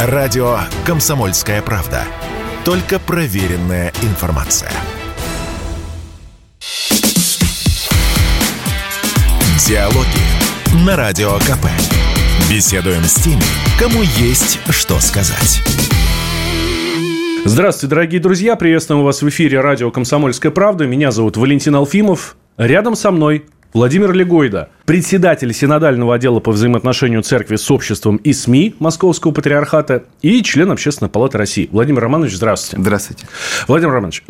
Радио «Комсомольская правда». Только проверенная информация. Диалоги на Радио КП. Беседуем с теми, кому есть что сказать. Здравствуйте, дорогие друзья. Приветствуем вас в эфире радио «Комсомольская правда». Меня зовут Валентин Алфимов. Рядом со мной Владимир Легойда, председатель Синодального отдела по взаимоотношению церкви с обществом и СМИ Московского патриархата и член Общественной палаты России. Владимир Романович, здравствуйте. Здравствуйте. Владимир Романович,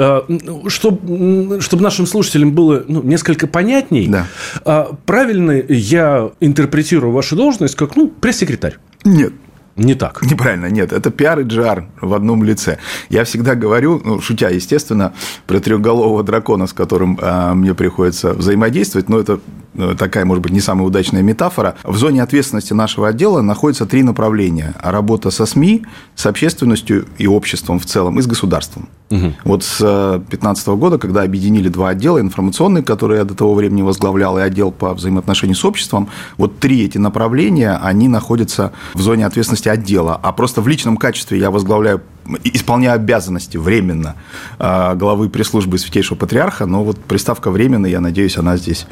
чтобы, э, чтобы нашим слушателям было ну, несколько понятней, да. А, правильно я интерпретирую вашу должность как ну, пресс-секретарь? Нет. Не так. Неправильно, нет. Это пиар и джар в одном лице. Я всегда говорю, ну, шутя, естественно, про трехголового дракона, с которым э, мне приходится взаимодействовать, но это э, такая, может быть, не самая удачная метафора. В зоне ответственности нашего отдела находятся три направления. Работа со СМИ, с общественностью и обществом в целом, и с государством. Угу. Вот с 2015 года, когда объединили два отдела, информационный, который я до того времени возглавлял, и отдел по взаимоотношению с обществом, вот три эти направления, они находятся в зоне ответственности отдела. А просто в личном качестве я возглавляю исполняю обязанности временно а, главы пресс-службы Святейшего Патриарха, но вот приставка «временно», я надеюсь, она здесь.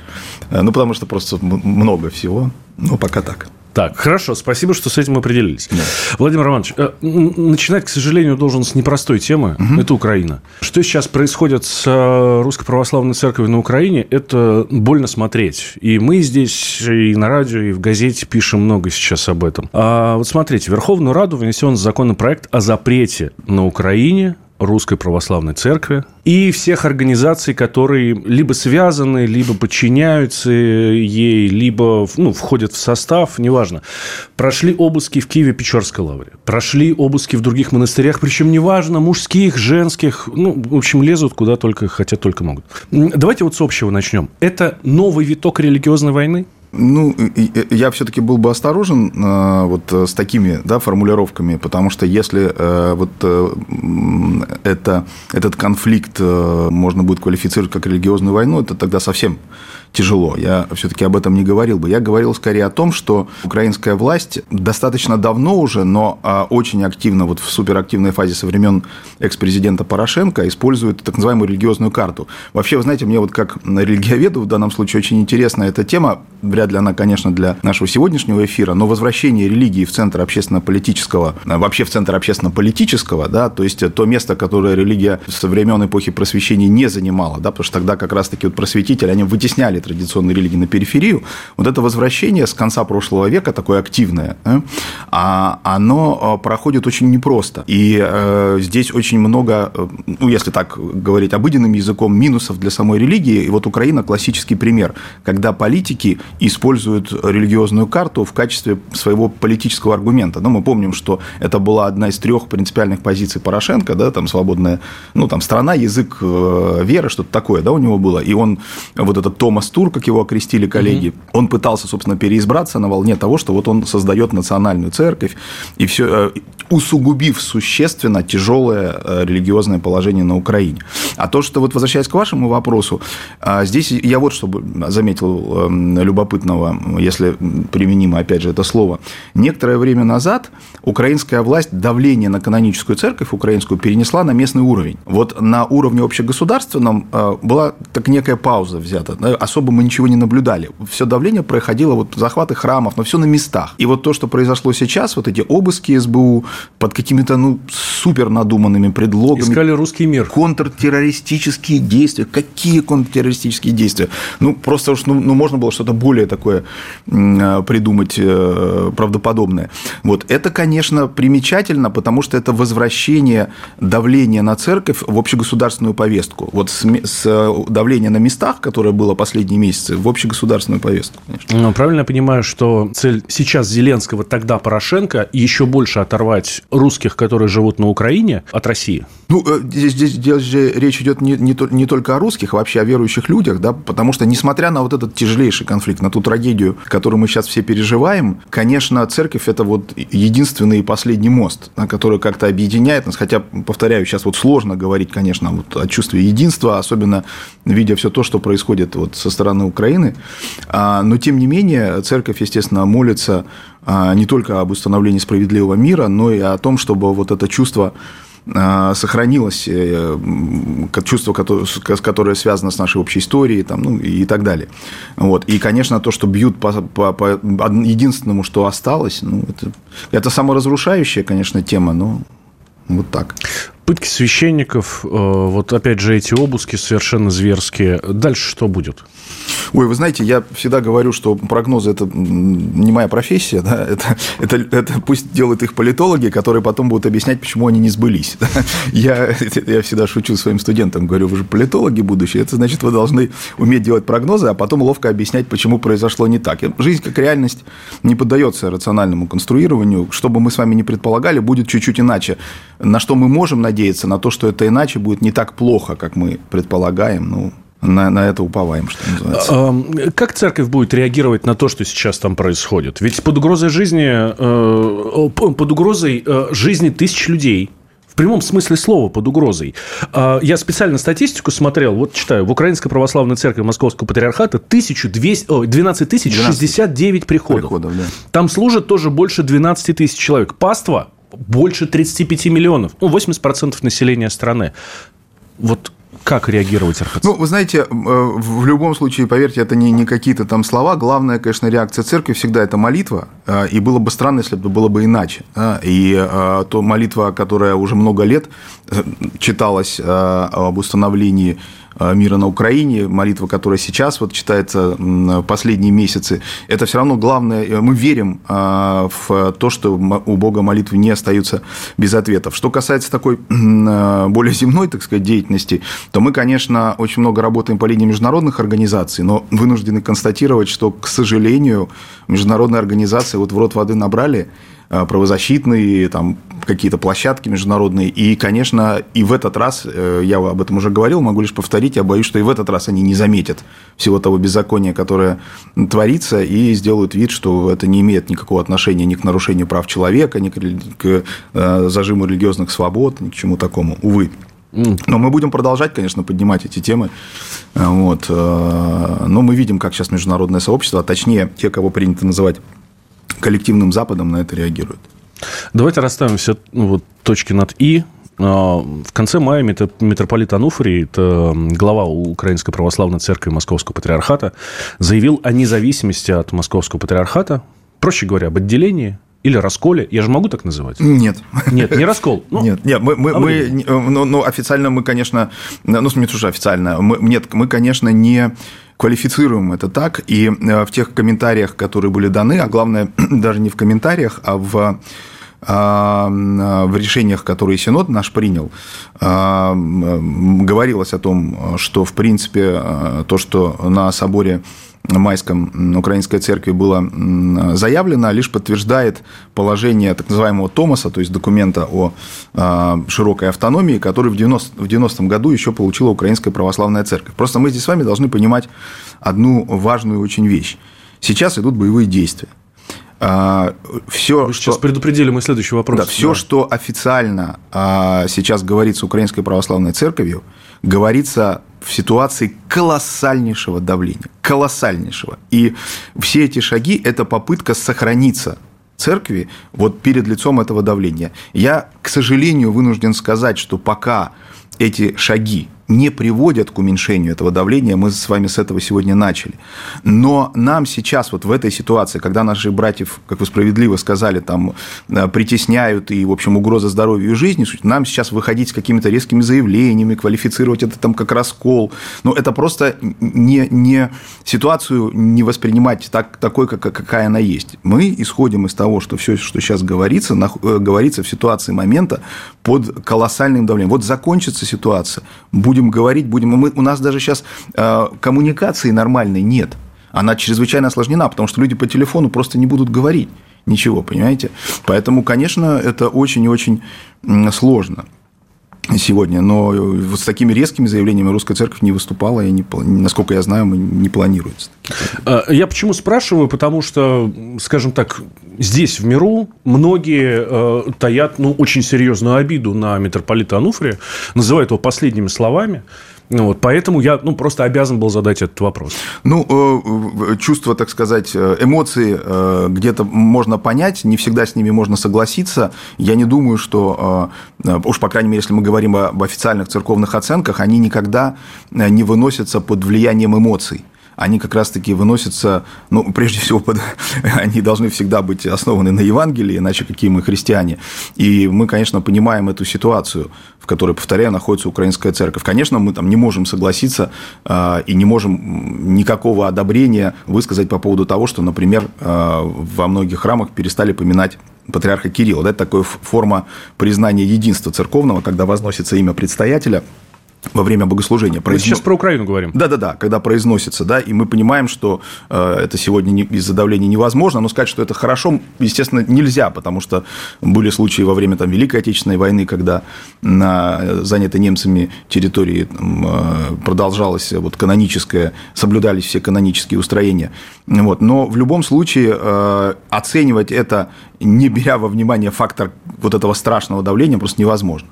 Э, ну, потому что просто много всего, но пока так. Так, хорошо, спасибо, что с этим определились. Да. Владимир Романович, э, начинать, к сожалению, должен с непростой темы. Угу. Это Украина. Что сейчас происходит с э, Русской Православной Церковью на Украине, это больно смотреть. И мы здесь и на радио, и в газете пишем много сейчас об этом. А вот смотрите, Верховную Раду внесен законопроект о запрете на Украине Русской Православной Церкви и всех организаций, которые либо связаны, либо подчиняются ей, либо ну, входят в состав, неважно. Прошли обыски в Киеве Печорской лавре, прошли обыски в других монастырях, причем неважно, мужских, женских, ну, в общем, лезут куда только хотят, только могут. Давайте вот с общего начнем. Это новый виток религиозной войны? Ну, я все-таки был бы осторожен э, вот с такими да, формулировками, потому что если э, вот э, это, этот конфликт можно будет квалифицировать как религиозную войну, это тогда совсем тяжело. Я все-таки об этом не говорил бы. Я говорил скорее о том, что украинская власть достаточно давно уже, но а, очень активно, вот в суперактивной фазе со времен экс-президента Порошенко использует так называемую религиозную карту. Вообще, вы знаете, мне вот как религиоведу в данном случае очень интересна эта тема. Вряд ли она, конечно, для нашего сегодняшнего эфира, но возвращение религии в центр общественно-политического, вообще в центр общественно-политического, да, то есть то место, которое религия со времен эпохи просвещения не занимала, да, потому что тогда как раз-таки вот просветители, они вытесняли традиционной религии на периферию, вот это возвращение с конца прошлого века, такое активное, а оно а, проходит очень непросто. И э, здесь очень много, э, ну, если так говорить обыденным языком, минусов для самой религии. И вот Украина классический пример, когда политики используют религиозную карту в качестве своего политического аргумента. Но ну, мы помним, что это была одна из трех принципиальных позиций Порошенко, да, там свободная, ну, там страна, язык, э, вера, что-то такое, да, у него было. И он, вот этот Томас Тур, как его окрестили коллеги, угу. он пытался, собственно, переизбраться на волне того, что вот он создает национальную церковь, и все, э, усугубив существенно тяжелое э, религиозное положение на Украине. А то, что вот возвращаясь к вашему вопросу, а, здесь я вот что заметил эм, любопытного, если применимо, опять же, это слово. Некоторое время назад украинская власть давление на каноническую церковь украинскую перенесла на местный уровень. Вот на уровне общегосударственном э, была так некая пауза взята. Особо мы ничего не наблюдали. Все давление проходило, вот захваты храмов, но все на местах. И вот то, что произошло сейчас, вот эти обыски СБУ под какими-то ну, супер надуманными предлогами. Искали русский мир. Контртеррористические действия. Какие контртеррористические действия? Ну, просто уж ну, ну, можно было что-то более такое придумать э, правдоподобное. Вот это, конечно, примечательно, потому что это возвращение давления на церковь в общегосударственную повестку. Вот с, с э, давления на местах, которое было последние последние месяцы в общегосударственную повестку. Конечно. Ну, правильно я понимаю, что цель сейчас Зеленского, тогда Порошенко, еще больше оторвать русских, которые живут на Украине, от России? Ну, э, здесь, здесь, здесь же речь идет не, не, не только о русских, а вообще о верующих людях, да, потому что, несмотря на вот этот тяжелейший конфликт, на ту трагедию, которую мы сейчас все переживаем, конечно, церковь – это вот единственный и последний мост, который как-то объединяет нас, хотя, повторяю, сейчас вот сложно говорить, конечно, вот о чувстве единства, особенно видя все то, что происходит вот со стороны Украины. А, но, тем не менее, церковь, естественно, молится а, не только об установлении справедливого мира, но и о том, чтобы вот это чувство а, сохранилось э, чувство, которое связано с нашей общей историей там, ну, и так далее. Вот. И, конечно, то, что бьют по, по, по единственному, что осталось, ну, это, это саморазрушающая, конечно, тема, но вот так. Пытки священников, э, вот опять же эти обыски совершенно зверские. Дальше что будет? Ой, вы знаете, я всегда говорю, что прогнозы – это не моя профессия, да? это, это, это пусть делают их политологи, которые потом будут объяснять, почему они не сбылись. Я, я всегда шучу своим студентам, говорю, вы же политологи будущее, это значит, вы должны уметь делать прогнозы, а потом ловко объяснять, почему произошло не так. Жизнь как реальность не поддается рациональному конструированию, что бы мы с вами не предполагали, будет чуть-чуть иначе. На что мы можем надеяться, на то, что это иначе будет не так плохо, как мы предполагаем, ну, на, на это уповаем, что называется. Как церковь будет реагировать на то, что сейчас там происходит? Ведь под угрозой жизни, э, под угрозой э, жизни тысяч людей, в прямом смысле слова под угрозой. А, я специально статистику смотрел, вот читаю, в Украинской Православной Церкви Московского Патриархата 1200, 12 тысяч 69 приходов. приходов да. Там служат тоже больше 12 тысяч человек. Паства больше 35 миллионов. Ну, 80% населения страны. Вот как реагировать РПЦ? Ну, вы знаете, э, в любом случае, поверьте, это не, не какие-то там слова. Главная, конечно, реакция церкви всегда это молитва. Э, и было бы странно, если бы было бы иначе. И э, то молитва, которая уже много лет читалась об установлении Э, мира на Украине, молитва, которая сейчас вот читается последние месяцы, это все равно главное, э, мы верим э, в то, что у Бога молитвы не остаются без ответов. Что касается такой более земной, так сказать, деятельности, то мы, конечно, очень много работаем по линии международных организаций, но вынуждены констатировать, что, к сожалению, международные организации вот в рот воды набрали, Э, правозащитные, там какие-то площадки международные. И, конечно, и в этот раз, э, я об этом уже говорил, могу лишь повторить, я боюсь, что и в этот раз они не заметят всего того беззакония, которое творится, и сделают вид, что это не имеет никакого отношения ни к нарушению прав человека, ни к э, зажиму религиозных свобод, ни к чему такому, увы. Но мы будем продолжать, конечно, поднимать эти темы. Вот. Но мы видим, как сейчас международное сообщество, а точнее, те, кого принято называть коллективным Западом на это реагирует. Давайте расставим все ну, вот, точки над «и». А, в конце мая митрополит Ануфрий, это глава Украинской Православной Церкви Московского Патриархата, заявил о независимости от Московского Патриархата, проще говоря, об отделении или расколе. Я же могу так называть? Нет. Нет, не раскол. Ну, нет, нет, мы, мы, мы ну, ну, официально мы, конечно, ну, не тоже официально, мы, нет, мы, конечно, не квалифицируем это так, и э, в тех комментариях, которые были даны, а главное, даже не в комментариях, а в а, в решениях, которые Синод наш принял, а, говорилось о том, что, в принципе, то, что на соборе майском Украинской церкви было заявлено, лишь подтверждает положение так называемого Томаса, то есть документа о а, широкой автономии, который в 90, в 90-м году еще получила Украинская Православная Церковь. Просто мы здесь с вами должны понимать одну важную очень вещь. Сейчас идут боевые действия. А, все, Вы сейчас что, предупредили мой следующий вопрос. Да, все, да. что официально а, сейчас говорится Украинской Православной Церковью, говорится в ситуации колоссальнейшего давления, колоссальнейшего. И все эти шаги – это попытка сохраниться церкви вот перед лицом этого давления. Я, к сожалению, вынужден сказать, что пока эти шаги не приводят к уменьшению этого давления. Мы с вами с этого сегодня начали. Но нам сейчас вот в этой ситуации, когда наших братьев, как вы справедливо сказали, там э, притесняют и, в общем, угроза здоровью и жизни, нам сейчас выходить с какими-то резкими заявлениями, квалифицировать это там как раскол. Но это просто не, не ситуацию не воспринимать так, такой, как, какая она есть. Мы исходим из того, что все, что сейчас говорится, на, э, говорится в ситуации момента под колоссальным давлением. Вот закончится ситуация, будет будем говорить, будем... Мы, у нас даже сейчас э, коммуникации нормальной нет. Она чрезвычайно осложнена, потому что люди по телефону просто не будут говорить ничего, понимаете? Поэтому, конечно, это очень и очень сложно сегодня, но вот с такими резкими заявлениями русская церковь не выступала, и, не, насколько я знаю, не планируется. А, я почему спрашиваю? Потому что, скажем так, здесь, в миру, многие э, таят ну, очень серьезную обиду на митрополита Ануфрия, называют его последними словами. Ну, вот, поэтому я ну, просто обязан был задать этот вопрос. Ну, чувства, так сказать, эмоции где-то можно понять, не всегда с ними можно согласиться. Я не думаю, что, уж по крайней мере, если мы говорим об официальных церковных оценках, они никогда не выносятся под влиянием эмоций они как раз-таки выносятся, ну, прежде всего, под, они должны всегда быть основаны на Евангелии, иначе какие мы христиане. И мы, конечно, понимаем эту ситуацию, в которой, повторяю, находится украинская церковь. Конечно, мы там не можем согласиться э, и не можем никакого одобрения высказать по поводу того, что, например, э, во многих храмах перестали поминать патриарха Кирилла. Да, это такая форма признания единства церковного, когда возносится имя предстоятеля – во время богослужения. Мы сейчас про Украину говорим. Да-да-да, когда произносится, да, и мы понимаем, что э, это сегодня из-за давления невозможно, но сказать, что это хорошо, естественно, нельзя, потому что были случаи во время там, Великой Отечественной войны, когда на занятой немцами территории э, продолжалось вот, каноническое, соблюдались все канонические устроения. Вот. Но в любом случае э, оценивать это, не беря во внимание фактор вот этого страшного давления, просто невозможно.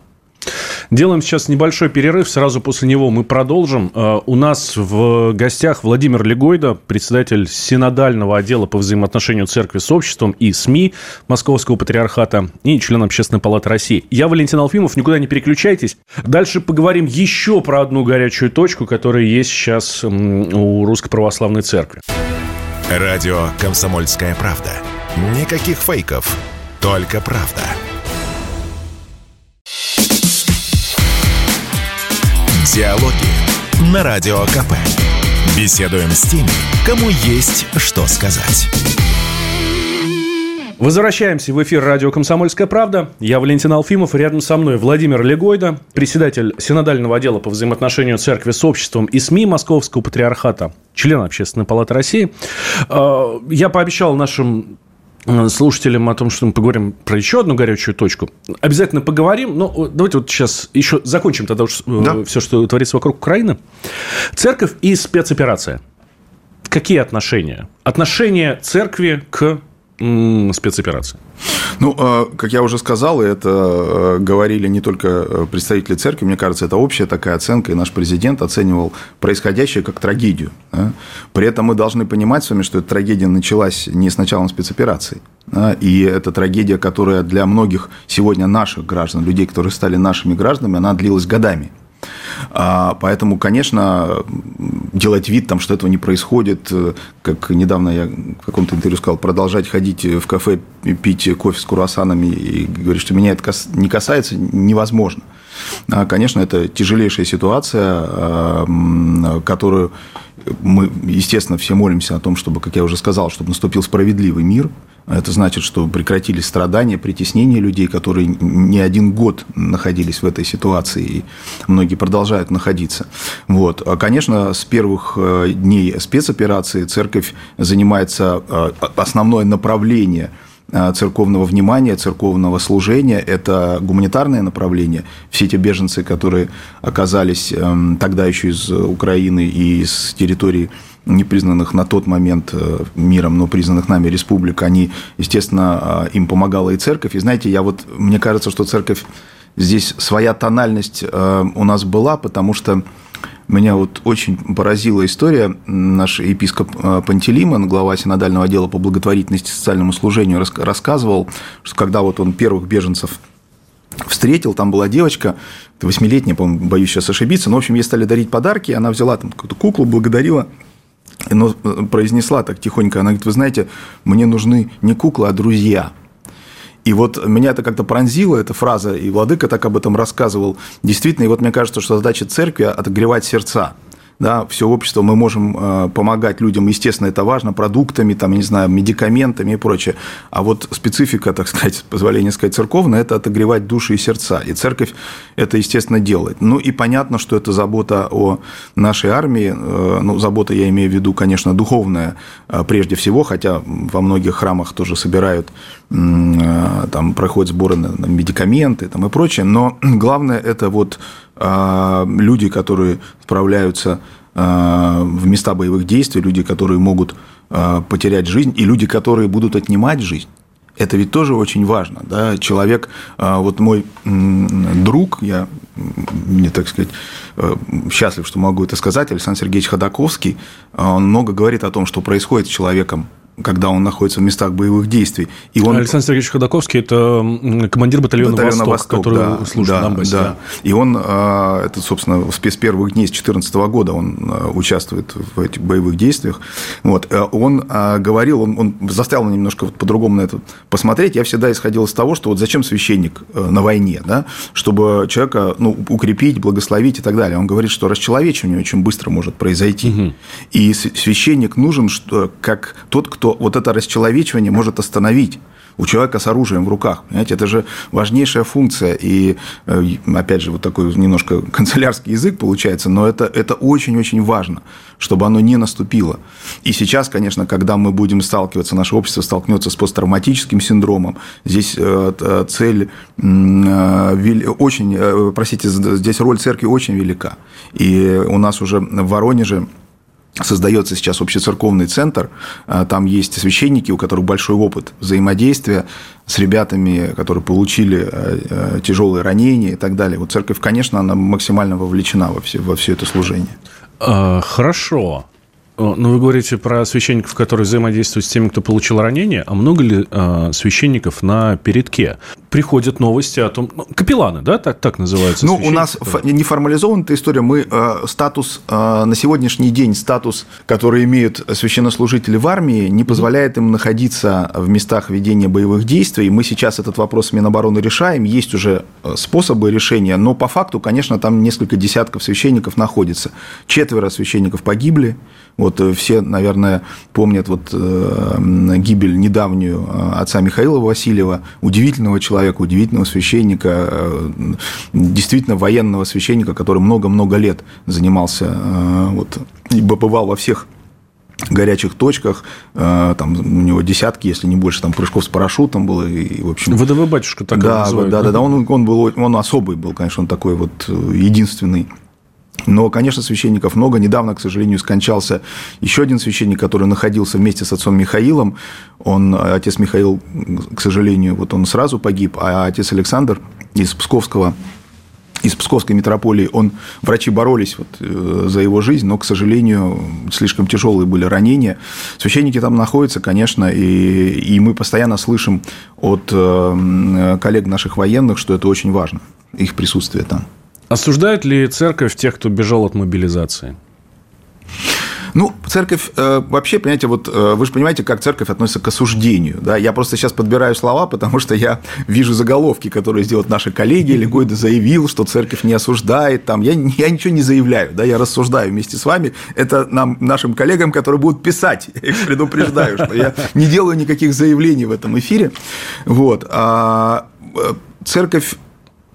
Делаем сейчас небольшой перерыв. Сразу после него мы продолжим. Э, у нас в гостях Владимир Легойда, председатель синодального отдела по взаимоотношению церкви с обществом и СМИ Московского патриархата и член Общественной палаты России. Я Валентин Алфимов. Никуда не переключайтесь. Дальше поговорим еще про одну горячую точку, которая есть сейчас у Русской Православной Церкви. Радио «Комсомольская правда». Никаких фейков, только правда. Диалоги на Радио КП. Беседуем с теми, кому есть что сказать. Возвращаемся в эфир радио «Комсомольская правда». Я Валентин Алфимов, рядом со мной Владимир Легойда, председатель Синодального отдела по взаимоотношению церкви с обществом и СМИ Московского патриархата, член Общественной палаты России. А, я пообещал нашим слушателям о том, что мы поговорим про еще одну горячую точку. Обязательно поговорим, но давайте вот сейчас еще закончим тогда уж э, да. все, что творится вокруг Украины. Церковь и спецоперация. Какие отношения? Отношения церкви к спецоперации? Ну, э, как я уже сказал, и это э, говорили не только э, представители церкви, мне кажется, это общая такая оценка, и наш президент оценивал происходящее как трагедию. При этом мы должны понимать с вами, что эта трагедия началась не с началом спецоперации. И это трагедия, которая для многих сегодня наших граждан, людей, которые стали нашими гражданами, она длилась годами. А, поэтому, конечно, делать вид, там, что этого не происходит, э, как недавно я в каком-то интервью сказал, продолжать ходить в кафе, пить кофе с круассанами и говорить, что меня это не касается, невозможно. А, конечно, это тяжелейшая ситуация, а, которую мы, естественно, все молимся о том, чтобы, как я уже сказал, чтобы наступил справедливый мир – это значит, что прекратились страдания, притеснения людей, которые не один год находились в этой ситуации, и многие продолжают находиться. Вот. А, конечно, с первых э, дней спецоперации церковь занимается э, основное направление церковного внимания, церковного служения. Это гуманитарное направление. Все те беженцы, которые оказались эм, тогда еще из Украины и из территории не признанных на тот момент э, миром, но признанных нами республик, они, естественно, э, им помогала и церковь. И знаете, я вот, мне кажется, что церковь здесь своя тональность э, у нас была, потому что меня вот очень поразила история. Наш епископ Пантелеймон, глава синодального отдела по благотворительности и социальному служению, рассказывал, что когда вот он первых беженцев встретил, там была девочка, восьмилетняя, по-моему, боюсь сейчас ошибиться, но, в общем, ей стали дарить подарки, она взяла там какую-то куклу, благодарила, но э, произнесла так тихонько, она говорит, вы знаете, мне нужны не куклы, а друзья. И вот меня это как-то пронзило, эта фраза, и Владыка так об этом рассказывал. Действительно, и вот мне кажется, что задача церкви – отогревать сердца да, все общество, мы можем э, помогать людям, естественно, это важно, продуктами, там, я не знаю, медикаментами и прочее. А вот специфика, так сказать, позволение сказать, церковная, это отогревать души и сердца. И церковь это, естественно, делает. Ну, и понятно, что это забота о нашей армии, э, ну, забота, я имею в виду, конечно, духовная э, прежде всего, хотя во многих храмах тоже собирают, там, проходят сборы на медикаменты там, и прочее, но главное это вот люди, которые справляются а, в места боевых действий, люди, которые могут а, потерять жизнь, и люди, которые будут отнимать жизнь. Это ведь тоже очень важно. Да? Человек, вот мой друг, я не так сказать, э, счастлив, что могу это сказать, Александр Сергеевич Ходаковский, он много говорит о том, что происходит с человеком когда он находится в местах боевых действий. И он... Александр Сергеевич Ходоковский – это командир батальона, батальона «Восток», который да, служит да, в Донбассе. Да. да. И он, а, это, собственно, с первых дней с 2014 года он а, участвует в этих боевых действиях. Вот. Э, он а, говорил, он, он заставил меня немножко по-другому на это посмотреть. Я всегда исходил из того, что вот зачем священник э, на войне, да? чтобы человека ну, укрепить, благословить и так далее. Он говорит, что расчеловечивание очень быстро может произойти. Угу. И священник нужен что, как тот, кто что вот это расчеловечивание может остановить у человека с оружием в руках. Понимаете, это же важнейшая функция. И, э, опять же, вот такой немножко канцелярский язык получается, но это, это очень-очень важно, чтобы оно не наступило. И сейчас, конечно, когда мы будем сталкиваться, наше общество столкнется с посттравматическим синдромом, здесь э, цель э, очень, простите, здесь роль церкви очень велика. И у нас уже в Воронеже Создается сейчас общецерковный центр, а, там есть священники, у которых большой опыт взаимодействия с ребятами, которые получили а, а, тяжелые ранения и так далее. Вот церковь, конечно, она максимально вовлечена во все, во все это служение. Хорошо. Но ну, вы говорите про священников, которые взаимодействуют с теми, кто получил ранение. А много ли э, священников на передке? Приходят новости о том... Ну, капелланы, да, так, так называются? Ну, у нас которые... не формализована эта история. Мы э, статус, э, на сегодняшний день статус, который имеют священнослужители в армии, не позволяет им находиться в местах ведения боевых действий. Мы сейчас этот вопрос с Минобороны решаем. Есть уже э, способы решения, но по факту, конечно, там несколько десятков священников находится. Четверо священников погибли. Вот э, все, наверное, помнят вот э, гибель недавнюю э, отца Михаила Васильева, удивительного человека, удивительного священника, действительно военного священника, который много-много лет занимался, вот, и побывал во всех горячих точках, там у него десятки, если не больше, там прыжков с парашютом было, и, в общем... ВДВ батюшка так да, называют. Да, да, да, он, он был, он особый был, конечно, он такой вот единственный но, конечно, священников много. Недавно, к сожалению, скончался еще один священник, который находился вместе с отцом Михаилом. Он, отец Михаил, к сожалению, вот он сразу погиб, а отец Александр из Псковского из Псковской митрополии, он, врачи боролись вот э, за его жизнь, но, к сожалению, слишком тяжелые были ранения. Священники там находятся, конечно, и, и мы постоянно слышим от э, коллег наших военных, что это очень важно, их присутствие там. Осуждает ли церковь тех, кто бежал от мобилизации? Ну, церковь э, вообще, понимаете, вот э, вы же понимаете, как церковь относится к осуждению. Да? Я просто сейчас подбираю слова, потому что я вижу заголовки, которые сделают наши коллеги. Легойда заявил, что церковь не осуждает. Там. Я, я ничего не заявляю, да? я рассуждаю вместе с вами. Это нам, нашим коллегам, которые будут писать. Я их предупреждаю, что я не делаю никаких заявлений в этом эфире. Вот. А э, церковь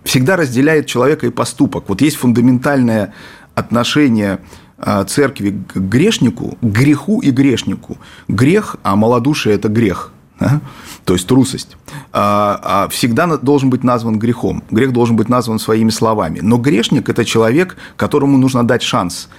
всегда разделяет человека и поступок. Вот есть фундаментальное отношение а, церкви к грешнику, к греху и грешнику. Грех, а малодушие – это грех. Да? То есть трусость, а, а всегда должен быть назван грехом. Грех должен быть назван своими словами. Но грешник – это человек, которому нужно дать шанс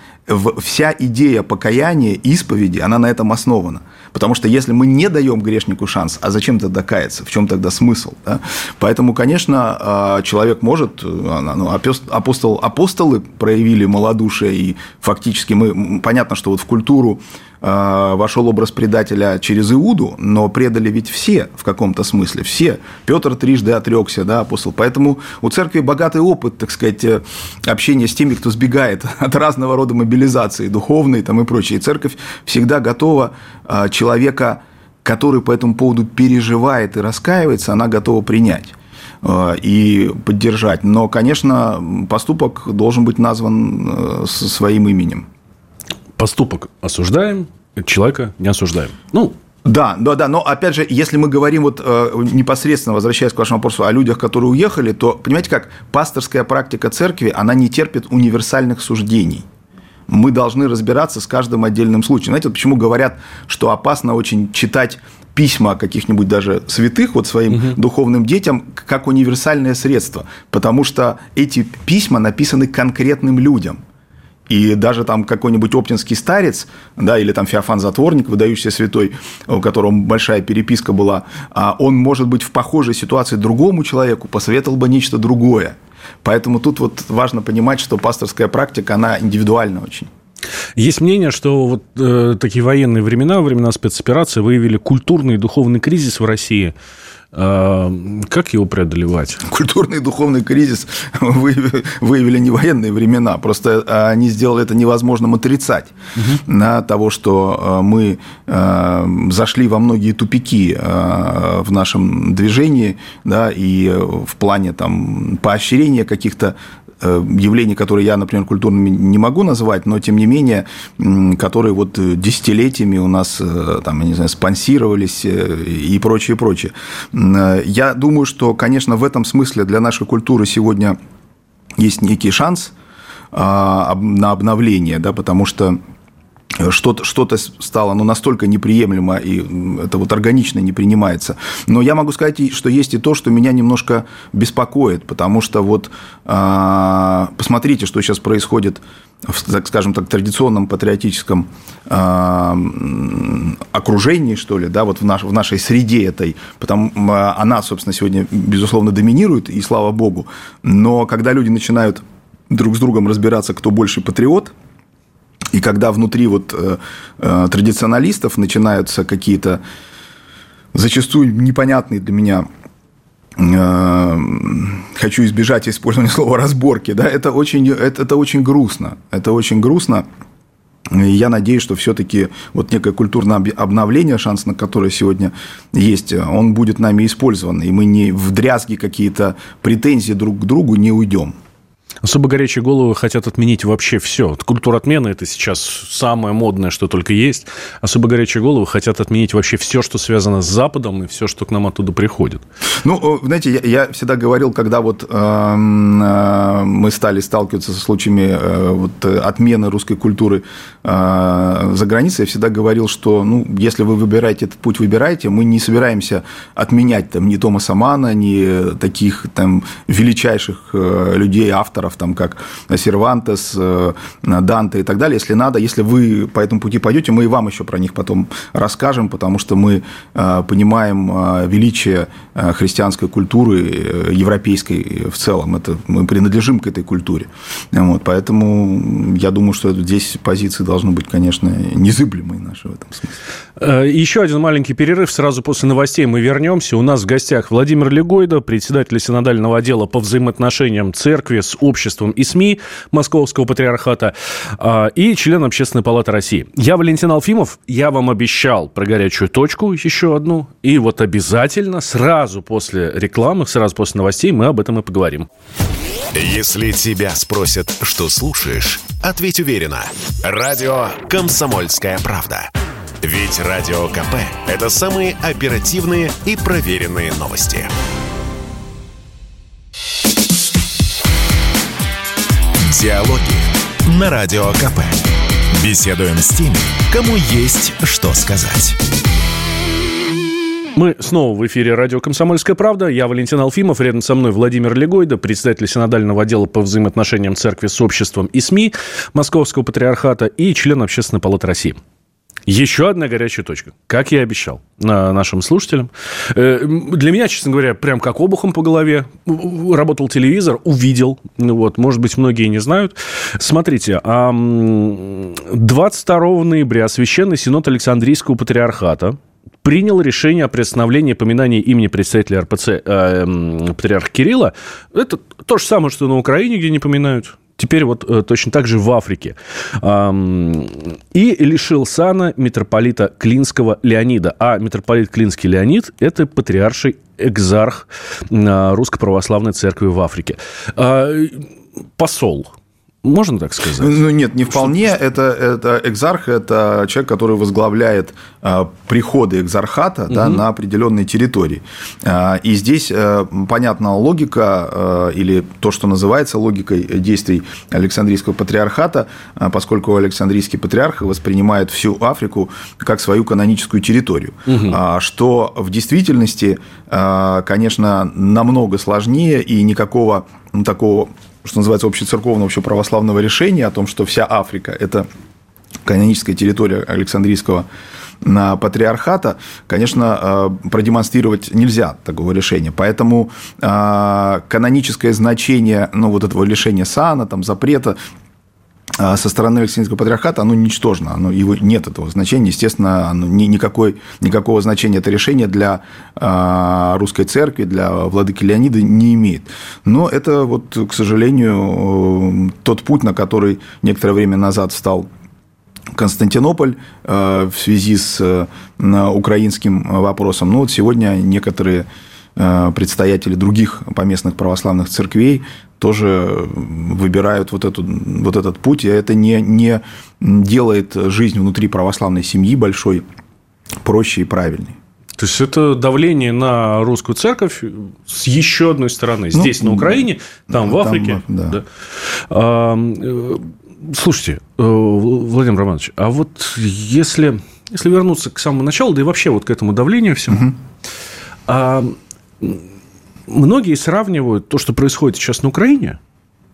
вся идея покаяния, исповеди, она на этом основана. Потому что если мы не даем грешнику шанс, а зачем тогда каяться? В чем тогда смысл? Да? Поэтому, конечно, а, человек может, а, ну, апостол, апостолы проявили малодушие, и фактически мы, понятно, что вот в культуру вошел образ предателя через Иуду, но предали ведь все в каком-то смысле, все. Петр трижды отрекся, да, апостол. Поэтому у церкви богатый опыт, так сказать, э, общения с теми, кто сбегает от разного рода мобилизации, духовной там и прочее. И церковь всегда готова э, человека, который по этому поводу переживает и раскаивается, она готова принять и поддержать. Но, конечно, поступок должен быть назван своим именем поступок осуждаем, человека не осуждаем. Ну, да, да, да, но опять же, если мы говорим вот э, непосредственно, возвращаясь к вашему вопросу о людях, которые уехали, то понимаете как, пасторская практика церкви, она не терпит универсальных суждений. Мы должны разбираться с каждым отдельным случаем. Знаете, вот почему говорят, что опасно очень читать письма каких-нибудь даже святых вот своим угу. духовным детям как универсальное средство, потому что эти письма написаны конкретным людям – и даже там какой-нибудь оптинский старец, да, или там Феофан Затворник, выдающийся святой, у которого большая переписка была, а он, может быть, в похожей ситуации другому человеку посоветовал бы нечто другое. Поэтому тут вот важно понимать, что пасторская практика, она индивидуальна очень. Есть мнение, что вот э, такие военные времена, времена спецоперации выявили культурный и духовный кризис в России. Э, как его преодолевать? Культурный и духовный кризис выявили не военные времена, просто э, они сделали это невозможным отрицать угу. на того, что э, мы зашли во многие тупики в нашем движении, да, и в плане там поощрения каких-то Э, явления, которые я, например, культурными не могу назвать, но тем не менее, которые вот десятилетиями у нас, э, там, я не знаю, спонсировались э, и прочее, прочее. Я думаю, что, конечно, в этом смысле для нашей культуры сегодня есть некий шанс а, на обновление, да, потому что что-то что стало ну, настолько неприемлемо, и это вот органично не принимается. Но я могу сказать, что есть и то, что меня немножко беспокоит, потому что вот а, посмотрите, что сейчас происходит в, так скажем так, традиционном патриотическом э, окружении, что ли, да, вот в, наш, в нашей среде этой, потому она, собственно, сегодня, безусловно, доминирует, и слава богу, но когда люди начинают друг с другом разбираться, кто больше патриот, и когда внутри вот э, э, традиционалистов начинаются какие-то зачастую непонятные для меня э, хочу избежать использования слова разборки, да, это очень, это, это очень грустно, это очень грустно. И я надеюсь, что все-таки вот некое культурное обновление, шанс на которое сегодня есть, он будет нами использован, и мы не в дрязги какие-то претензии друг к другу не уйдем. Особо горячие головы хотят отменить вообще все. Культура отмены – это сейчас самое модное, что только есть. Особо горячие головы хотят отменить вообще все, что связано с Западом и все, что к нам оттуда приходит. Ну, знаете, я, я всегда говорил, когда вот э, э, мы стали сталкиваться со случаями э, вот, отмены русской культуры э, за границей, я всегда говорил, что, ну, если вы выбираете этот путь, выбирайте. Мы не собираемся отменять там ни Томаса Мана, ни таких там величайших э, людей, авторов, авторов, там, как Сервантес, э, Данте и так далее. Если надо, если вы по этому пути пойдете, мы и вам еще про них потом расскажем, потому что мы э, понимаем э, величие христианской культуры, европейской в целом. Это, мы принадлежим к этой культуре. Вот, поэтому я думаю, что здесь позиции должны быть, конечно, незыблемые наши в этом смысле. Еще один маленький перерыв. Сразу после новостей мы вернемся. У нас в гостях Владимир Легойда, председатель синодального отдела по взаимоотношениям церкви с обществом и СМИ Московского патриархата а, и член Общественной палаты России. Я Валентин Алфимов. Я вам обещал про горячую точку еще одну. И вот обязательно сразу после рекламы, сразу после новостей мы об этом и поговорим. Если тебя спросят, что слушаешь, ответь уверенно. Радио «Комсомольская правда». Ведь Радио КП – это самые оперативные и проверенные новости. Диалоги на Радио КП. Беседуем с теми, кому есть что сказать. Мы снова в эфире радио «Комсомольская правда». Я Валентин Алфимов, рядом со мной Владимир Легойда, председатель синодального отдела по взаимоотношениям церкви с обществом и СМИ Московского патриархата и член Общественной палаты России. Еще одна горячая точка, как я и обещал нашим слушателям. Э, для меня, честно говоря, прям как обухом по голове. Работал телевизор, увидел. Ну вот, может быть, многие не знают. Смотрите, 22 ноября Священный Синод Александрийского Патриархата принял решение о приостановлении поминания имени представителя РПЦ э, патриарха Кирилла. Это то же самое, что на Украине, где не поминают. Теперь вот э, точно так же в Африке. И лишил сана митрополита Клинского Леонида. А митрополит Клинский Леонид – это патриарший экзарх а, Русской Православной Церкви в Африке. А, посол можно так сказать? Ну, нет, не вполне. Это, это экзарх, это человек, который возглавляет э, приходы экзархата угу. да, на определенной территории. Э, и здесь э, понятна логика, э, или то, что называется логикой действий Александрийского патриархата, э, поскольку Александрийский патриарх воспринимает всю Африку как свою каноническую территорию. Угу. Что в действительности, конечно, намного сложнее и никакого ну, такого что называется, общецерковного, общеправославного решения о том, что вся Африка – это каноническая территория Александрийского патриархата, конечно, продемонстрировать нельзя такого решения. Поэтому каноническое значение ну, вот этого лишения сана, там, запрета, со стороны Александрийского патриархата оно ничтожно, оно, его нет этого значения, естественно, оно, ни, никакой, никакого значения это решение для э, русской церкви, для владыки Леонида не имеет. Но это, вот, к сожалению, тот путь, на который некоторое время назад стал Константинополь э, в связи с э, украинским вопросом. Ну, вот сегодня некоторые Э, предстоятели других поместных православных церквей тоже выбирают вот, эту, вот этот путь, и это не, не делает жизнь внутри православной семьи большой проще и правильней. То есть это давление на русскую церковь с еще одной стороны. Ну, Здесь, ну, на Украине, там, в Африке. Там, да. Да. А, э, слушайте, э, Владимир Романович, а вот если, если вернуться к самому началу, да и вообще вот к этому давлению всему, угу. а, многие сравнивают то, что происходит сейчас на Украине,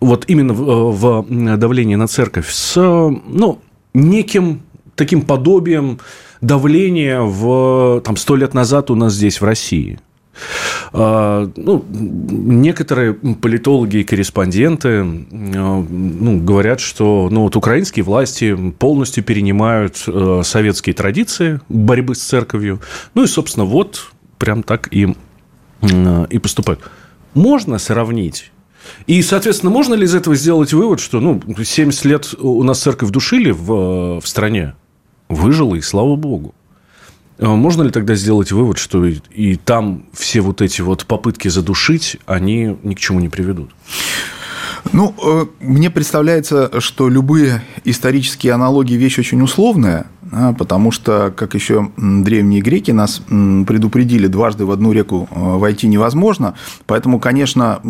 вот именно в, в давлении на церковь, с ну, неким таким подобием давления в там, сто лет назад у нас здесь, в России. А, ну, некоторые политологи и корреспонденты ну, говорят, что ну, вот украинские власти полностью перенимают советские традиции борьбы с церковью. Ну и, собственно, вот прям так и Э, и поступают. Можно сравнить и, соответственно, можно ли из этого сделать вывод, что ну, 70 лет у нас церковь душили в, э, в стране, выжила, и слава богу. Э, можно ли тогда сделать вывод, что и, и там все вот эти вот попытки задушить, они ни к чему не приведут? Ну, э, мне представляется, что любые исторические аналогии вещь очень условная, потому что, как еще древние греки нас предупредили, дважды в одну реку э, войти невозможно. Поэтому, конечно,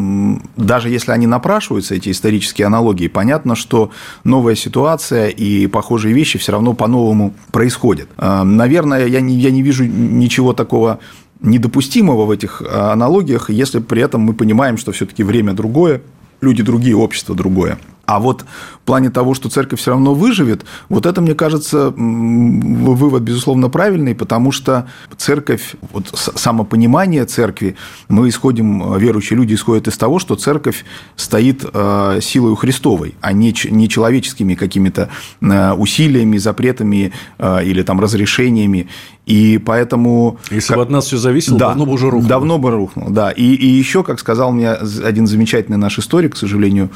даже если они напрашиваются, эти исторические аналогии, понятно, что новая ситуация и похожие вещи все равно по-новому происходят. А, наверное, я не, я не вижу ничего такого недопустимого в этих аналогиях, если при этом мы понимаем, что все-таки время другое, люди другие, общество другое. А вот в плане того, что церковь все равно выживет, вот это, мне кажется, вывод, безусловно, правильный, потому что церковь, вот самопонимание церкви, мы исходим, верующие люди исходят из того, что церковь стоит э, силой Христовой, а не, не человеческими какими-то э, усилиями, запретами э, или там разрешениями. И поэтому... Если как... бы от нас все зависело, да, давно бы уже рухнуло. Давно бы рухнуло, да. И, и еще, как сказал мне один замечательный наш историк, к сожалению,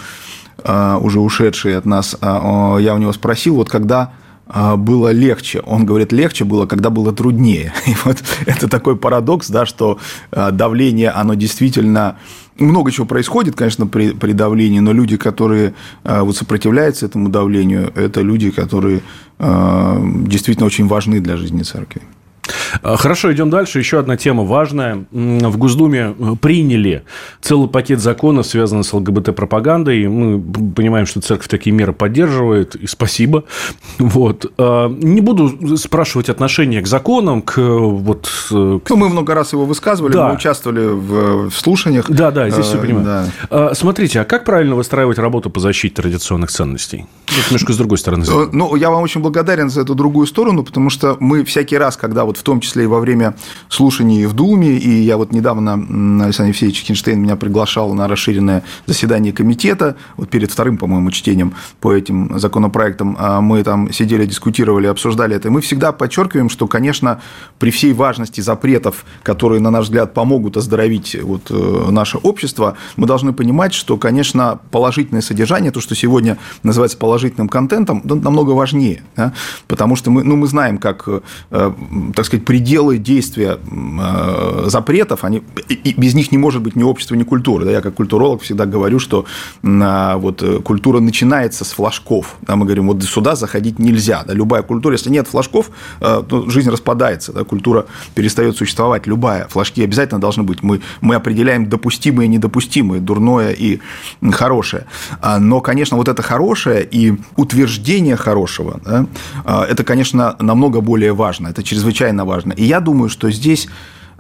уже ушедший от нас, а, я у него спросил, вот когда а, было легче. Он говорит, легче было, когда было труднее. И вот это такой парадокс, да, что давление, оно действительно... Много чего происходит, конечно, при, при давлении, но люди, которые вот сопротивляются этому давлению, это люди, которые действительно очень важны для жизни церкви. А, хорошо, идем дальше. Еще одна тема важная. В Госдуме э, приняли целый пакет законов, связанных с ЛГБТ-пропагандой. Мы понимаем, что церковь такие меры поддерживает, и спасибо. Вот. А, не буду спрашивать отношения к законам, к вот... Э, к... Ну, мы много раз его высказывали, да. мы участвовали в, в слушаниях. Да, да, здесь все э, понимаю. Да. Смотрите, а как правильно выстраивать работу по защите традиционных ценностей? Вот немножко с другой стороны. Ну, я вам очень благодарен за эту другую сторону, потому что мы всякий раз, когда вот в том числе и во время слушаний в Думе, и я вот недавно, Александр Евсеевич Хинштейн меня приглашал на расширенное заседание комитета, вот перед вторым, по-моему, чтением по этим законопроектам, а мы там сидели, дискутировали, обсуждали это, и мы всегда подчеркиваем, что, конечно, при всей важности запретов, которые, на наш взгляд, помогут оздоровить вот э, наше общество, мы должны понимать, что, конечно, положительное содержание, то, что сегодня называется положительным контентом, намного важнее, да? потому что мы, ну, мы знаем, как, э, так сказать, пределы действия э, запретов, они, и без них не может быть ни общества, ни культуры. Да, я как культуролог всегда говорю, что вот, э, культура начинается с флажков. Да, мы говорим, вот сюда заходить нельзя. Да, любая культура, если нет флажков, э, то жизнь распадается, да, культура перестает существовать. Любая. Флажки обязательно должны быть. Мы, мы определяем допустимое и недопустимое, дурное и хорошее. А, но, конечно, вот это хорошее и утверждение хорошего, да, это, конечно, намного более важно. Это чрезвычайно важно. И я думаю, что здесь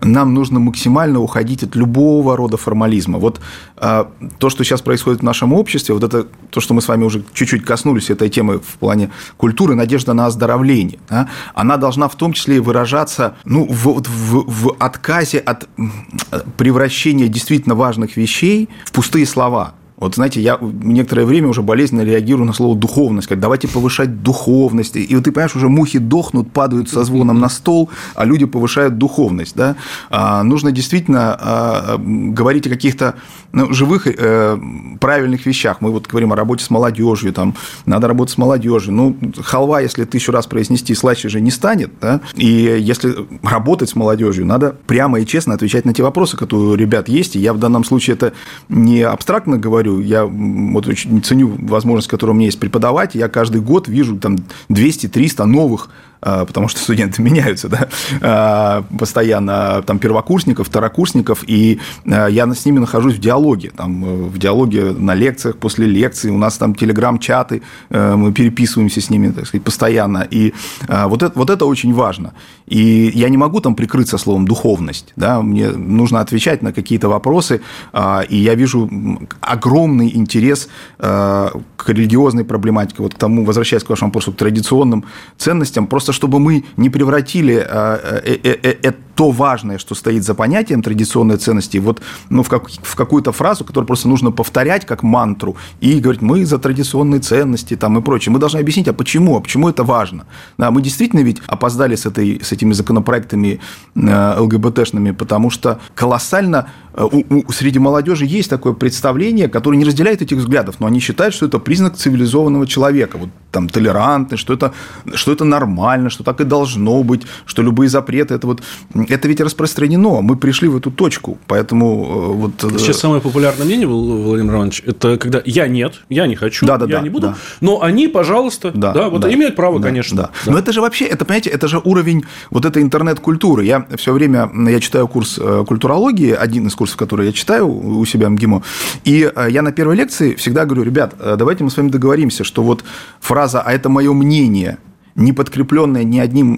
нам нужно максимально уходить от любого рода формализма. Вот э, то, что сейчас происходит в нашем обществе, вот это то, что мы с вами уже чуть-чуть коснулись этой темы в плане культуры, надежда на оздоровление, да, она должна в том числе и выражаться ну, в, в, в отказе от превращения действительно важных вещей в пустые слова. Вот знаете, я некоторое время уже болезненно реагирую на слово духовность, как давайте повышать духовность. И вот ты понимаешь, уже мухи дохнут, падают со звоном на стол, а люди повышают духовность. Да? А, нужно действительно а, говорить о каких-то ну, живых, э, правильных вещах. Мы вот говорим о работе с молодежью, там, надо работать с молодежью. Ну, халва, если тысячу раз произнести, слаще же не станет. Да? И если работать с молодежью, надо прямо и честно отвечать на те вопросы, которые у ребят есть. И я в данном случае это не абстрактно говорю, говорю, я вот очень ценю возможность, которая у меня есть преподавать. Я каждый год вижу там 200-300 новых потому что студенты меняются да, а, постоянно, там, первокурсников, второкурсников, и а, я с ними нахожусь в диалоге, там, э, в диалоге на лекциях, после лекций, у нас там телеграм-чаты, э, мы переписываемся с ними, так сказать, постоянно, и вот это, вот это очень важно. И я не могу там прикрыться словом «духовность», да, мне нужно отвечать на какие-то вопросы, и я вижу огромный интерес к религиозной проблематике, вот к тому, возвращаясь к вашему вопросу, к традиционным ценностям, просто просто чтобы мы не превратили э, э, э, то важное, что стоит за понятием традиционной ценности, вот ну, в, как, в какую-то фразу, которую просто нужно повторять как мантру и говорить, мы за традиционные ценности там, и прочее. Мы должны объяснить, а почему, а почему это важно. Да, мы действительно ведь опоздали с, этой, с этими законопроектами ЛГБТшными, потому что колоссально у, у, среди молодежи есть такое представление, которое не разделяет этих взглядов, но они считают, что это признак цивилизованного человека, вот там толерантность, что это, что это нормально, что так и должно быть, что любые запреты, это вот, это ведь распространено, мы пришли в эту точку, поэтому э, вот... Э, Сейчас самое популярное мнение, Владимир Иванович, это когда я нет, я не хочу, да, да, я да, не буду, да. но они, пожалуйста, да, да вот да, имеют право, да, конечно. Да. Да. Но это же вообще, это, понимаете, это же уровень вот этой интернет-культуры. Я все время, я читаю курс э, культурологии, один из курсов, который я читаю у себя МГИМО, и я на первой лекции всегда говорю, ребят, давайте мы с вами договоримся, что вот фраза «а это мое мнение», не подкрепленная ни одним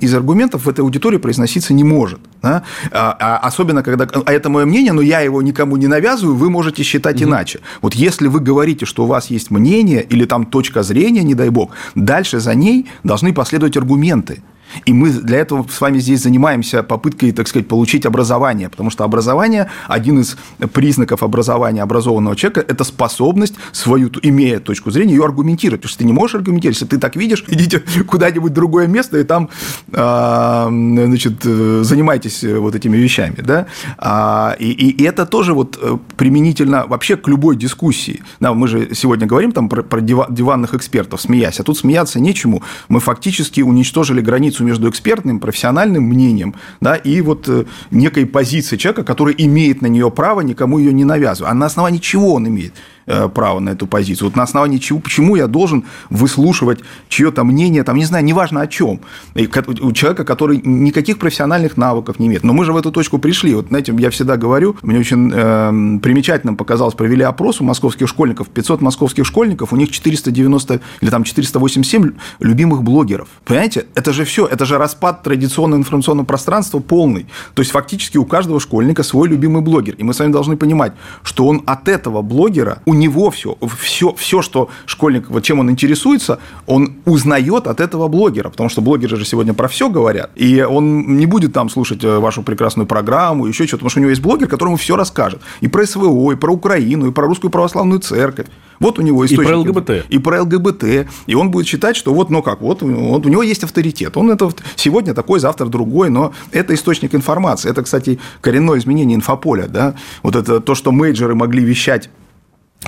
из аргументов в этой аудитории произноситься не может. Да? А, а, особенно, когда... А это мое мнение, но я его никому не навязываю, вы можете считать угу. иначе. Вот если вы говорите, что у вас есть мнение или там точка зрения, не дай бог, дальше за ней должны последовать аргументы. И мы для этого с вами здесь занимаемся попыткой, так сказать, получить образование, потому что образование, один из признаков образования образованного человека – это способность свою, имея точку зрения, ее аргументировать. Потому что ты не можешь аргументировать, если ты так видишь, идите куда-нибудь другое место и там, а, значит, занимайтесь вот этими вещами, да. А, и, и это тоже вот э, применительно вообще к любой дискуссии. Да, мы же сегодня говорим там про, про диванных экспертов, смеясь, а тут смеяться нечему. Мы фактически уничтожили границу между экспертным, профессиональным мнением да, и вот э, некой позицией человека, который имеет на нее право, никому ее не навязывая. А на основании чего он имеет? Э, право на эту позицию. Вот на основании чего, почему я должен выслушивать чье-то мнение, там, не знаю, неважно о чем, у человека, который никаких профессиональных навыков не имеет. Но мы же в эту точку пришли. Вот, знаете, я всегда говорю, мне очень э, примечательным показалось, провели опрос у московских школьников, 500 московских школьников, у них 490 или там 487 любимых блогеров. Понимаете, это же все, это же распад традиционного информационного пространства полный. То есть, фактически у каждого школьника свой любимый блогер. И мы с вами должны понимать, что он от этого блогера, у него все, все, все, что школьник, вот чем он интересуется, он узнает от этого блогера, потому что блогеры же сегодня про все говорят, и он не будет там слушать э, вашу прекрасную программу, еще что-то, потому что у него есть блогер, которому все расскажет, и про СВО, и про Украину, и про русскую православную церковь. Вот у него источник. И про ЛГБТ. И про ЛГБТ. И он будет считать, что вот, ну как, вот, вот у него есть авторитет. Он это сегодня такой, завтра другой, но это источник информации. Это, кстати, коренное изменение инфополя. Да? Вот это то, что мейджеры могли вещать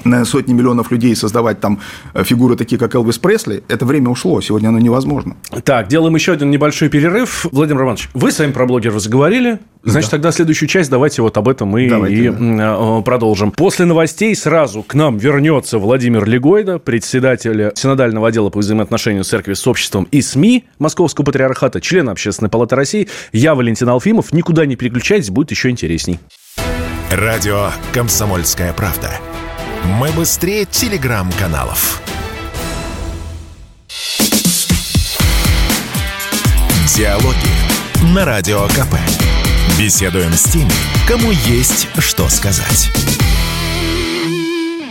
на сотни миллионов людей создавать там э, фигуры такие, как Элвис Пресли, это время ушло, сегодня оно невозможно. Так, делаем еще один небольшой перерыв. Владимир Романович, вы сами про блогеров заговорили, значит, да. тогда следующую часть давайте вот об этом и, давайте, и да. Э, продолжим. После новостей сразу к нам вернется Владимир Легойда, председатель Синодального отдела по взаимоотношению церкви с обществом и СМИ Московского патриархата, член Общественной палаты России. Я Валентин Алфимов. Никуда не переключайтесь, будет еще интересней. Радио «Комсомольская правда». Мы быстрее телеграм-каналов. Диалоги на Радио КП. Беседуем с теми, кому есть что сказать.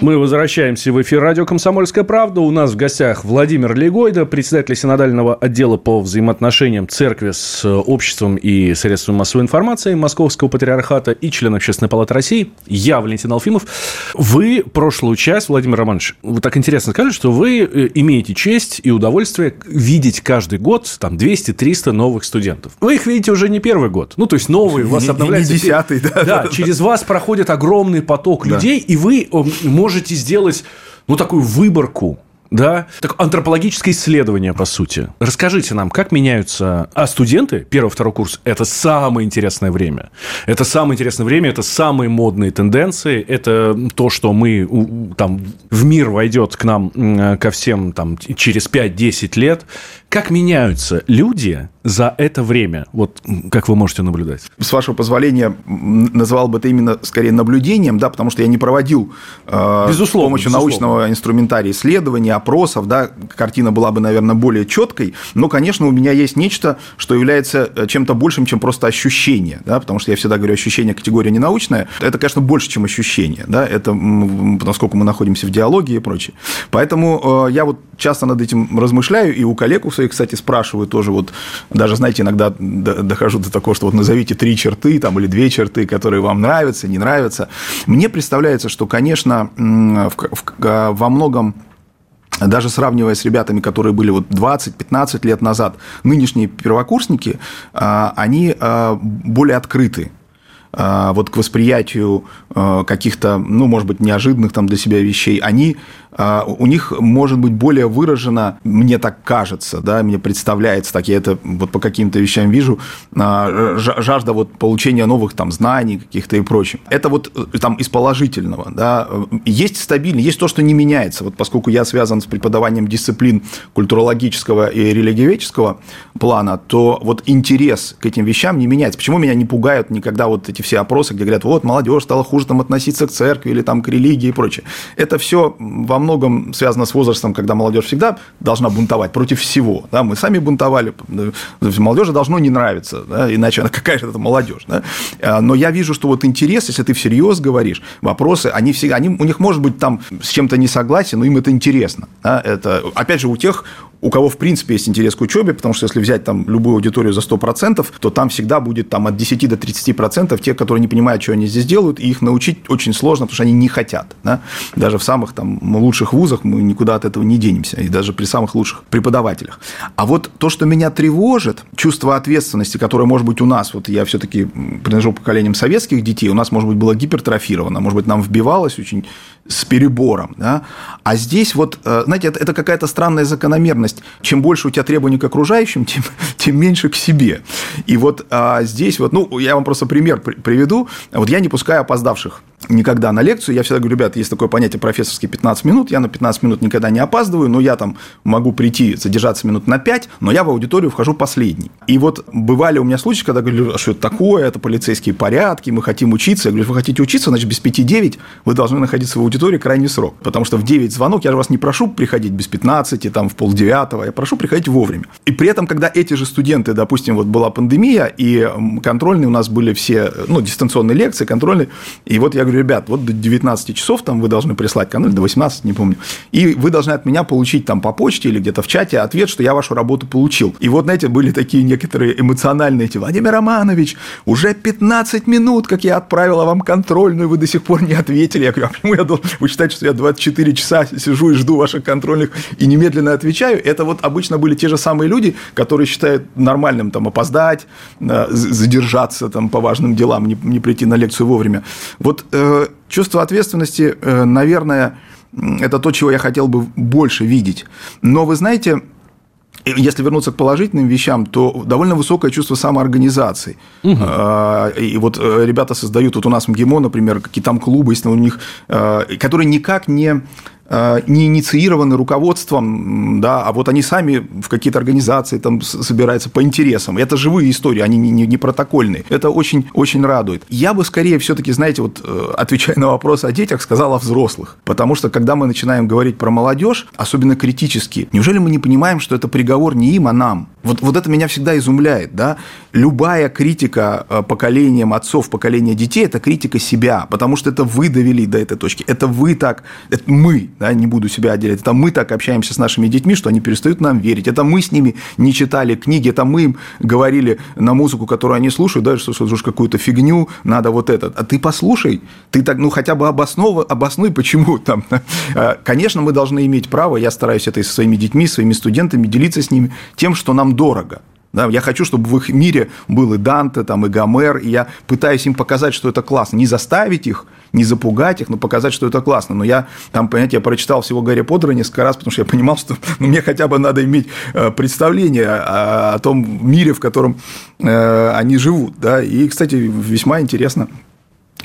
Мы возвращаемся в эфир радио «Комсомольская правда». У нас в гостях Владимир Легойда, председатель синодального отдела по взаимоотношениям церкви с обществом и средствами массовой информации Московского патриархата и член Общественной палаты России. Я, Валентин Алфимов. Вы прошлую часть, Владимир Романович, вы так интересно сказали, что вы э, имеете честь и удовольствие видеть каждый год там 200-300 новых студентов. Вы их видите уже не первый год. Ну, то есть новые у вас обновляются. Не десятый, да. Да, через вас проходит огромный поток людей, и вы можете можете сделать, ну, такую выборку да, так антропологическое исследование, по сути. Расскажите нам, как меняются... А студенты, первый, второй курс, это самое интересное время. Это самое интересное время, это самые модные тенденции, это то, что мы, там, в мир войдет к нам, ко всем, там, через 5-10 лет. Как меняются люди за это время? Вот как вы можете наблюдать? С вашего позволения, назвал бы это именно скорее наблюдением, да, потому что я не проводил э, безусловно, с помощью безусловно. научного инструментария исследований, опросов, да, картина была бы, наверное, более четкой, но, конечно, у меня есть нечто, что является э, чем-то большим, чем просто ощущение, да, потому что я всегда говорю, ощущение категория ненаучная, это, конечно, больше, чем ощущение, да, это насколько мы находимся в диалоге и прочее. Поэтому э, я вот часто над этим размышляю, и у коллег своих, кстати, спрашиваю тоже, вот даже, знаете, иногда дохожу до такого, что вот назовите три черты там, или две черты, которые вам нравятся, не нравятся. Мне представляется, что, конечно, во многом даже сравнивая с ребятами, которые были вот 20-15 лет назад, нынешние первокурсники, а, они а, более открыты а, вот к восприятию каких-то, ну, может быть, неожиданных там для себя вещей, они а, у них может быть более выражена, мне так кажется, да, мне представляется, так я это вот по каким-то вещам вижу, а, жажда вот получения новых там знаний каких-то и прочим. Это вот э, там из положительного, да. Есть стабильность, есть то, что не меняется. Вот поскольку я связан с преподаванием дисциплин культурологического и религиоведческого плана, то вот интерес к этим вещам не меняется. Почему меня не пугают никогда вот эти все опросы, где говорят, вот молодежь стала хуже там относиться к церкви или там к религии и прочее. Это все во многом связано с возрастом, когда молодежь всегда должна бунтовать против всего. Да? Мы сами бунтовали, молодежи должно не нравиться, да? иначе она какая же это молодежь. Да? А, но я вижу, что вот интерес, если ты всерьез говоришь, вопросы, они всегда, они, у них может быть там с чем-то не согласен, но им это интересно. Да? Это, опять же, у тех, у кого, в принципе, есть интерес к учебе, потому что если взять там любую аудиторию за 100%, то там всегда будет там от 10 до 30% тех, которые не понимают, что они здесь делают, и их научить очень сложно, потому что они не хотят. Да? Даже в самых там лучших вузах мы никуда от этого не денемся, и даже при самых лучших преподавателях. А вот то, что меня тревожит, чувство ответственности, которое может быть у нас, вот я все-таки принадлежу поколениям советских детей, у нас, может быть, было гипертрофировано, может быть, нам вбивалось очень с перебором. Да? А здесь вот, э, знаете, это, это какая-то странная закономерность. Чем больше у тебя требований к окружающим, тем, тем меньше к себе. И вот а, здесь вот, ну, я вам просто пример приведу. Вот я не пускаю опоздавших никогда на лекцию. Я всегда говорю, ребят, есть такое понятие профессорские 15 минут. Я на 15 минут никогда не опаздываю, но я там могу прийти, задержаться минут на 5, но я в аудиторию вхожу последний. И вот бывали у меня случаи, когда говорю, а что это такое, это полицейские порядки, мы хотим учиться. Я говорю, вы хотите учиться, значит, без 5-9 вы должны находиться в аудитории крайний срок. Потому что в 9 звонок, я же вас не прошу приходить без 15, там, в полдевятого, я прошу приходить вовремя. И при этом, когда эти же студенты, допустим, вот была пандемия, и контрольные у нас были все, ну, дистанционные лекции, контрольные, и вот я говорю, ребят, вот до 19 часов там вы должны прислать контроль, до 18, не помню, и вы должны от меня получить там по почте или где-то в чате ответ, что я вашу работу получил. И вот, знаете, были такие некоторые эмоциональные эти, Владимир Романович, уже 15 минут, как я отправила вам контрольную, вы до сих пор не ответили. Я говорю, а почему я должен... Вы считаете, что я 24 часа сижу и жду ваших контрольных и немедленно отвечаю? Это вот обычно были те же самые люди, которые считают нормальным там опоздать, э, задержаться там по важным делам, не, не прийти на лекцию вовремя. Вот э, чувство ответственности, э, наверное, это то, чего я хотел бы больше видеть. Но вы знаете, если вернуться к положительным вещам, то довольно высокое чувство самоорганизации. Угу. И вот э, ребята создают, вот у нас МГИМО, например, какие там клубы, если у них, э, которые никак не э, не инициированы руководством, да, а вот они сами в какие-то организации там собираются по интересам. Это живые истории, они не, не, не протокольные. Это очень, очень радует. Я бы скорее все-таки, знаете, вот э, отвечая на вопрос о детях, сказал о взрослых. Потому что когда мы начинаем говорить про молодежь, особенно критически, неужели мы не понимаем, что это приговор не им, а нам? Вот, вот это меня всегда изумляет, да? Любая критика э, поколением отцов, поколения детей – это критика себя, потому что это вы довели до этой точки, это вы так, это мы, да, не буду себя отделять, это мы так общаемся с нашими детьми, что они перестают нам верить, это мы с ними не читали книги, это мы им говорили на музыку, которую они слушают, да, что слушаешь какую-то фигню, надо вот это, а ты послушай, ты так, ну, хотя бы обоснов... обоснуй, почему там. Э, конечно, мы должны иметь право, я стараюсь это и со своими детьми, своими студентами делиться с ними тем, что нам дорого. Да, я хочу, чтобы в их мире был и Данте, там, и Гомер, и я пытаюсь им показать, что это классно. Не заставить их, не запугать их, но показать, что это классно. Но я, там, понимаете, я прочитал всего Гарри Поттера несколько раз, потому что я понимал, что ну, мне хотя бы надо иметь э, представление о, о том мире, в котором э, они живут. Да? И, кстати, весьма интересно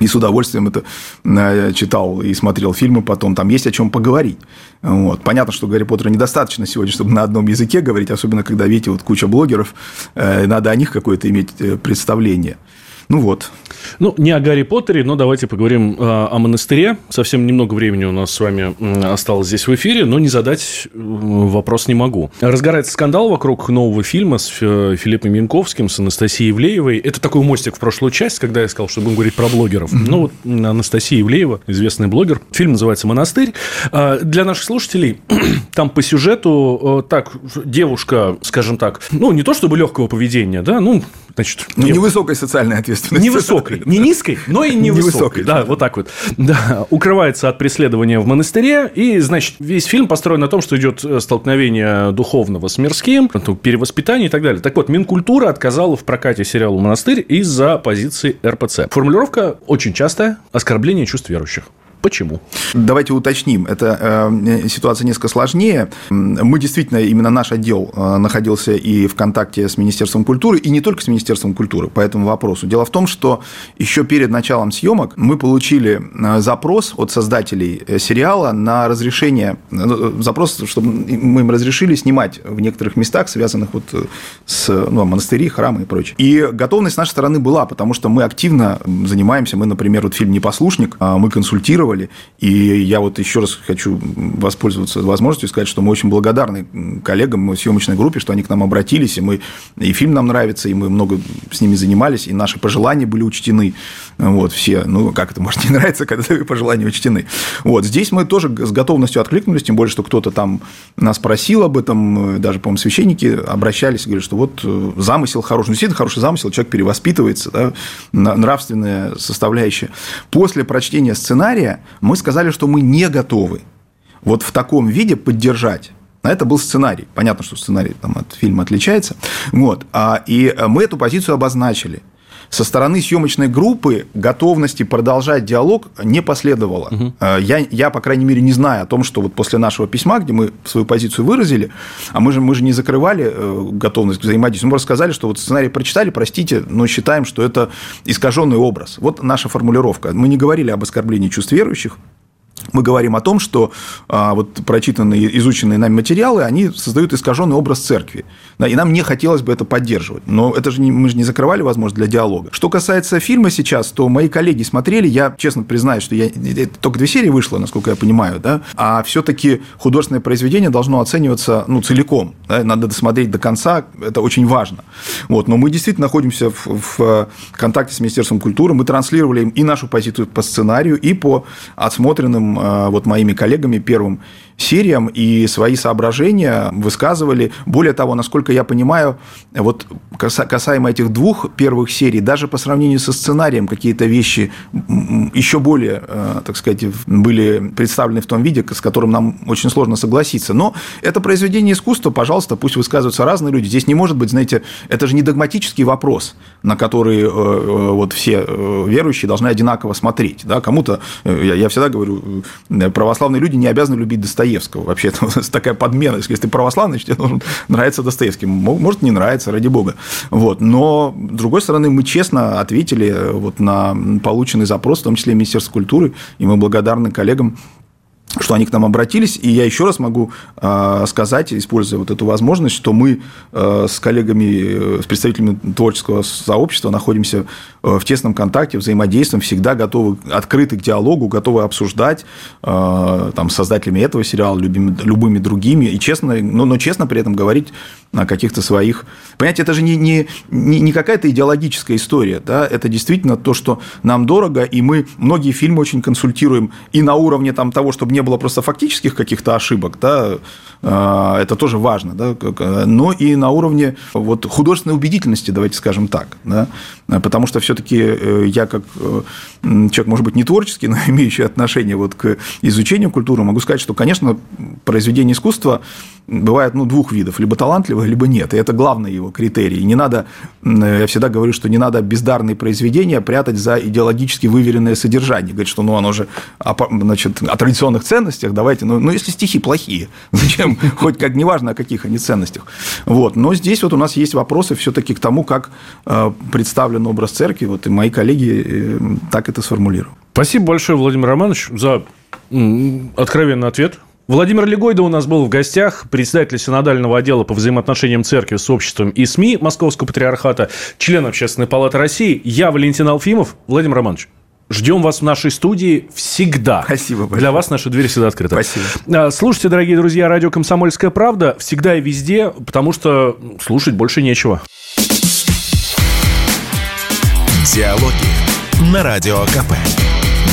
и с удовольствием это э, читал и смотрел фильмы потом. Там есть о чем поговорить. Вот. Понятно, что Гарри Поттера недостаточно сегодня, чтобы на одном языке говорить, особенно когда, видите, вот куча блогеров, э, надо о них какое-то иметь э, представление. Ну вот. Ну, не о Гарри Поттере, но давайте поговорим э, о монастыре. Совсем немного времени у нас с вами осталось здесь в эфире, но не задать вопрос не могу. Разгорается скандал вокруг нового фильма с Филиппом Янковским, с Анастасией Ивлеевой. Это такой мостик в прошлую часть, когда я сказал, что будем говорить про блогеров. Mm-hmm. Ну, вот Анастасия Ивлеева, известный блогер. Фильм называется «Монастырь». Для наших слушателей, там по сюжету так, девушка, скажем так, ну, не то чтобы легкого поведения, да, ну, значит... Ну, невысокой социальной ответственности. Невысокой. Не низкой, но и невысокой. невысокой да, вот так вот. Да, укрывается от преследования в монастыре. И, значит, весь фильм построен на том, что идет э, столкновение духовного с мирским, перевоспитание и так далее. Так вот, Минкультура отказала в прокате сериала «Монастырь» из-за позиции РПЦ. Формулировка очень частая – оскорбление чувств верующих. Почему? Давайте уточним. Эта э, ситуация несколько сложнее. Мы действительно, именно наш отдел э, находился и в контакте с Министерством культуры, и не только с Министерством культуры по этому вопросу. Дело в том, что еще перед началом съемок мы получили э, запрос от создателей э, сериала на разрешение, э, запрос, чтобы мы им разрешили снимать в некоторых местах, связанных вот с ну, монастыри, храмы и прочее. И готовность с нашей стороны была, потому что мы активно занимаемся, мы, например, вот фильм «Непослушник», мы консультировали делали. И я вот еще раз хочу воспользоваться возможностью сказать, что мы очень благодарны коллегам в съемочной группе, что они к нам обратились, и мы и фильм нам нравится, и мы много с ними занимались, и наши пожелания были учтены. Вот, все, ну, как это может не нравиться, когда твои пожелания учтены. Вот, здесь мы тоже с готовностью откликнулись, тем более, что кто-то там нас просил об этом, даже, по-моему, священники обращались, говорят, что вот э, замысел хороший, ну, действительно хороший замысел, человек перевоспитывается, да, нравственная составляющая. После прочтения сценария мы сказали, что мы не готовы вот в таком виде поддержать а это был сценарий. Понятно, что сценарий там, от фильма отличается. Вот. А, и мы эту позицию обозначили. Со стороны съемочной группы готовности продолжать диалог не последовало. Угу. Я, я, по крайней мере, не знаю о том, что вот после нашего письма, где мы свою позицию выразили, а мы же, мы же не закрывали э, готовность к взаимодействию, мы рассказали, что вот сценарий прочитали, простите, но считаем, что это искаженный образ. Вот наша формулировка. Мы не говорили об оскорблении чувств верующих, мы говорим о том, что а, вот прочитанные, изученные нами материалы, они создают искаженный образ церкви. Да, и нам не хотелось бы это поддерживать. Но это же не, мы же не закрывали возможность для диалога. Что касается фильма сейчас, то мои коллеги смотрели, я честно признаюсь, что я, только две серии вышло, насколько я понимаю, да, а все-таки художественное произведение должно оцениваться ну, целиком. Да, надо досмотреть до конца, это очень важно. Вот, но мы действительно находимся в, в контакте с Министерством культуры, мы транслировали им и нашу позицию по сценарию, и по отсмотренным Э, вот моими коллегами первым сериям и свои соображения высказывали. Более того, насколько я понимаю, вот касаемо этих двух первых серий, даже по сравнению со сценарием какие-то вещи еще более, э, так сказать, были представлены в том виде, с которым нам очень сложно согласиться. Но это произведение искусства, пожалуйста, пусть высказываются разные люди. Здесь не может быть, знаете, это же не догматический вопрос, на который э, вот все верующие должны одинаково смотреть. Да? Кому-то, я всегда говорю, православные люди не обязаны любить Достоевского. Вообще, это такая подмена. Если ты православный, тебе должен нравиться Достоевский. Может, не нравится, ради бога. Вот. Но, с другой стороны, мы честно ответили вот на полученный запрос, в том числе Министерства культуры, и мы благодарны коллегам что они к нам обратились. И я еще раз могу э, сказать, используя вот эту возможность, что мы э, с коллегами, с представителями творческого сообщества находимся в тесном контакте, взаимодействуем, всегда готовы, открыты к диалогу, готовы обсуждать там, с создателями этого сериала, любыми, любыми другими, и честно, но, но честно при этом говорить о каких-то своих... Понимаете, это же не, не, не, не какая-то идеологическая история, да, это действительно то, что нам дорого, и мы многие фильмы очень консультируем и на уровне там, того, чтобы не было просто фактических каких-то ошибок, да, а, это тоже важно, да, но и на уровне вот, художественной убедительности, давайте скажем так, да, потому что все-таки э, я как э, человек, может быть, не творческий, но имеющий отношение вот к изучению культуры, могу сказать, что, конечно, произведение искусства бывает ну, двух видов, либо талантливое, либо нет, и это главный его критерий. Не надо, я всегда говорю, что не надо бездарные произведения прятать за идеологически выверенное содержание, говорит, что ну, оно же значит, о традиционных ценностях, давайте, ну, ну если стихи плохие, зачем, хоть как, неважно, о каких они ценностях. Вот. Но здесь вот у нас есть вопросы все-таки к тому, как э, представлен образ церкви, вот и мои коллеги э, так это сформулировали. Спасибо большое, Владимир Романович, за откровенный ответ. Владимир Легойда у нас был в гостях, председатель синодального отдела по взаимоотношениям церкви с обществом и СМИ Московского патриархата, член Общественной палаты России. Я Валентин Алфимов. Владимир Романович, Ждем вас в нашей студии всегда. Спасибо большое. Для вас наша дверь всегда открыта. Спасибо. А, слушайте, дорогие друзья, радио «Комсомольская правда» всегда и везде, потому что слушать больше нечего. Диалоги на Радио КП.